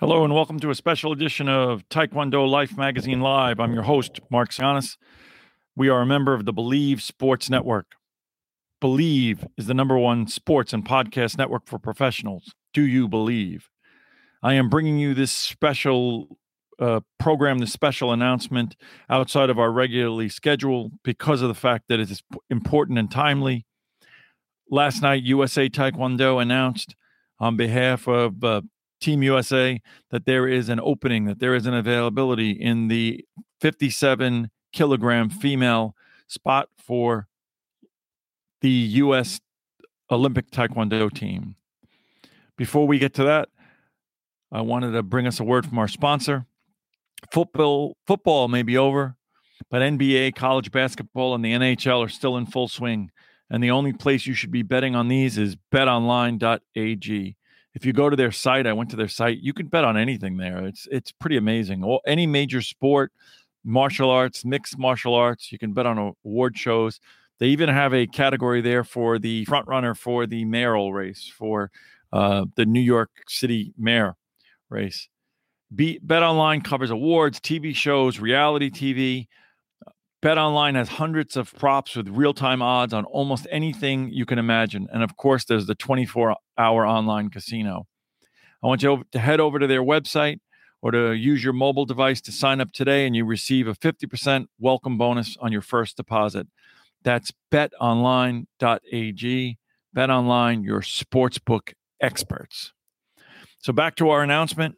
Hello and welcome to a special edition of Taekwondo Life Magazine Live. I'm your host, Mark Sianis. We are a member of the Bleav Sports Network. Bleav is the number one sports and podcast network for professionals. Do you believe? I am bringing you this special uh, program, this special announcement outside of our regularly schedule because of the fact that it is important and timely. Last night, USA Taekwondo announced on behalf of uh, Team USA that there is an opening, that there is an availability in the 57 kilogram mm-hmm. female spot for the U.S. Olympic Taekwondo team. Before we get to that, I wanted to bring us a word from our sponsor. Football, football may be over, but NBA, college basketball, and the NHL are still in full swing. And the only place you should be betting on these is betonline.ag if you go to their site, I went to their site. You can bet on anything there. It's it's pretty amazing. All, any major sport, martial arts, mixed martial arts, you can bet on award shows. They even have a category there for the front runner for the mayoral race for uh, the New York City mayor race. Be, Bet Online covers awards, TV shows, reality TV. BetOnline has hundreds of props with real-time odds on almost anything you can imagine, and of course, there's the 24-hour online casino. I want you to head over to their website or to use your mobile device to sign up today, and you receive a 50% welcome bonus on your first deposit. That's betonline.ag. BetOnline, your sportsbook experts. So back to our announcement.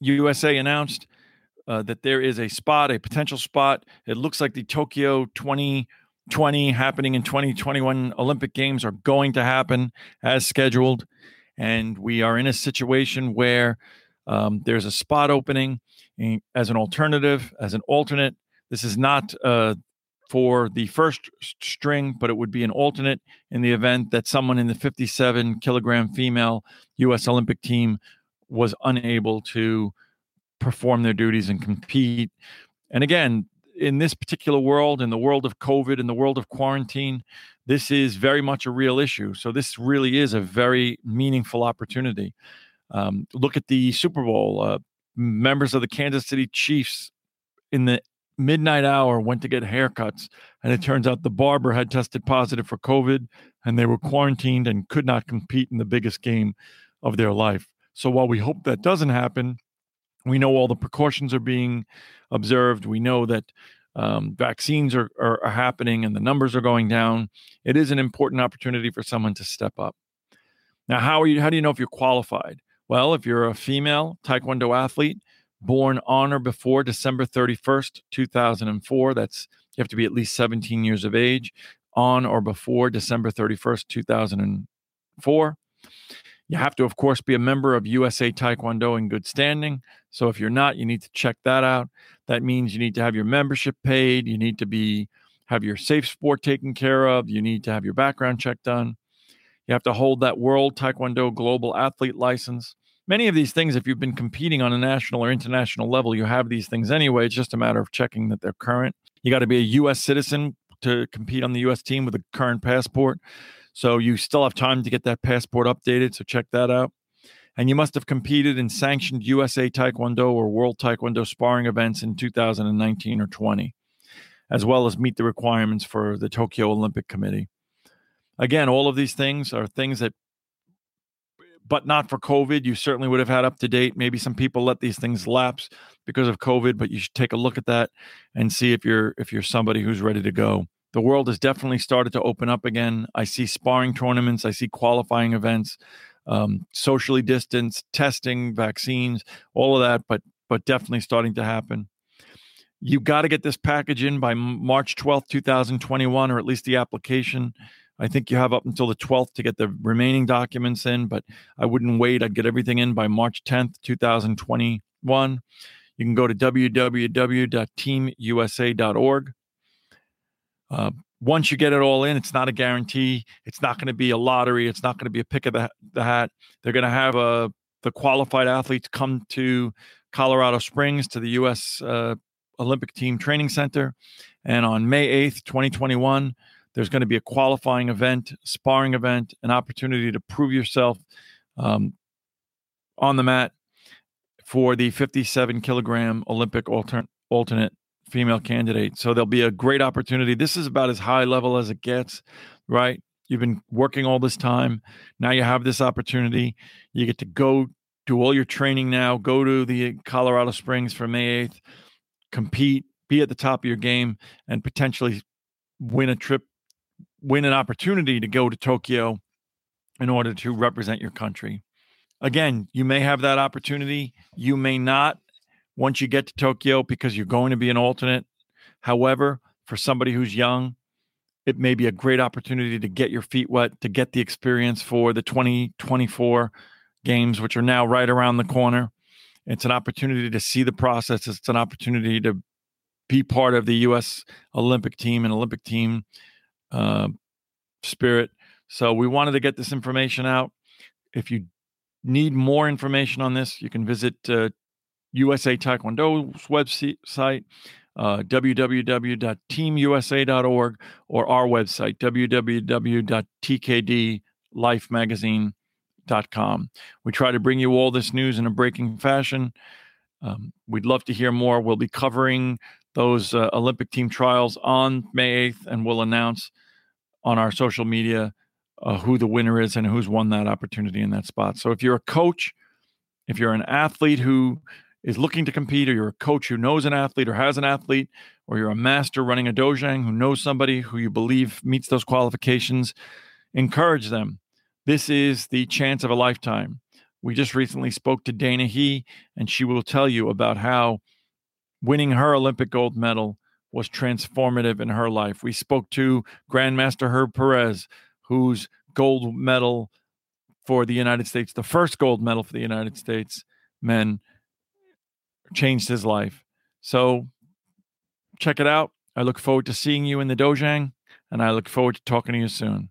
USA announced uh, that there is a spot, a potential spot. It looks like the Tokyo 2020 happening in 2021 Olympic Games are going to happen as scheduled. And we are in a situation where um, there's a spot opening as an alternative, as an alternate. This is not uh, for the first string, but it would be an alternate in the event that someone in the 57 kilogram female U.S. Olympic team was unable to perform their duties and compete. And again, in this particular world, in the world of COVID, in the world of quarantine, this is very much a real issue. So this really is a very meaningful opportunity. Um, look at the Super Bowl. Uh, members of the Kansas City Chiefs in the midnight hour went to get haircuts, and it turns out the barber had tested positive for COVID, and they were quarantined and could not compete in the biggest game of their life. So while we hope that doesn't happen, we know all the precautions are being observed. We know that um, vaccines are, are, are happening and the numbers are going down. It is an important opportunity for someone to step up. Now, how are you? How do you know if you're qualified? Well, if you're a female Taekwondo athlete born on or before December 31st, 2004, that's you have to be at least 17 years of age on or before December 31st, 2004. You have to, of course, be a member of USA Taekwondo in good standing. So if you're not, you need to check that out. That means you need to have your membership paid. You need to be have your safe sport taken care of. You need to have your background check done. You have to hold that World Taekwondo Global Athlete license. Many of these things, if you've been competing on a national or international level, you have these things anyway. It's just a matter of checking that they're current. You got to be a U.S. citizen to compete on the U.S. team with a current passport. So you still have time to get that passport updated. So check that out. And you must have competed in sanctioned USA Taekwondo or World Taekwondo sparring events in 2019 or 20, as well as meet the requirements for the Tokyo Olympic Committee. Again, all of these things are things that, but not for COVID, you certainly would have had up to date. Maybe some people let these things lapse because of COVID, but you should take a look at that and see if you're if you're somebody who's ready to go the world has definitely started to open up again. I see sparring tournaments, I see qualifying events, um, socially distanced testing, vaccines, all of that, but but definitely starting to happen. You got to get this package in by March 12th, 2021, or at least the application. I think you have up until the 12th to get the remaining documents in, but I wouldn't wait. I'd get everything in by March 10th, 2021. You can go to www.teamusa.org. Uh, once you get it all in, it's not a guarantee. It's not going to be a lottery. It's not going to be a pick of the, the hat. They're going to have a, uh, the qualified athletes come to Colorado Springs to the U.S. Uh, Olympic Team Training Center. And on May 8th, 2021, there's going to be a qualifying event, sparring event, an opportunity to prove yourself um, on the mat for the 57 kilogram Olympic alternate, alternate female candidate. So there'll be a great opportunity. This is about as high level as it gets, right? You've been working all this time. Now you have this opportunity. You get to go do all your training now, go to the Colorado Springs for May 8th, compete, be at the top of your game, and potentially win a trip, win an opportunity to go to Tokyo in order to represent your country. Again, you may have that opportunity. You may not once you get to Tokyo because you're going to be an alternate. However, for somebody who's young, it may be a great opportunity to get your feet wet, to get the experience for the 2024 games, which are now right around the corner. It's an opportunity to see the process. It's an opportunity to be part of the U.S. Olympic team and Olympic team uh, spirit. So we wanted to get this information out. If you need more information on this, you can visit uh, USA Taekwondo's website, uh, www.teamusa.org, or our website, www.tkdlifemagazine.com. We try to bring you all this news in a breaking fashion. Um, we'd love to hear more. We'll be covering those uh, Olympic team trials on May 8th, and we'll announce on our social media uh, who the winner is and who's won that opportunity in that spot. So if you're a coach, if you're an athlete who is looking to compete, or you're a coach who knows an athlete or has an athlete, or you're a master running a dojang who knows somebody who you believe meets those qualifications, encourage them. This is the chance of a lifetime. We just recently spoke to Dana Hee, and she will tell you about how winning her Olympic gold medal was transformative in her life. We spoke to Grandmaster Herb Perez, whose gold medal for the United States, the first gold medal for the United States men, changed his life. So check it out. I look forward to seeing you in the Dojang, and I look forward to talking to you soon.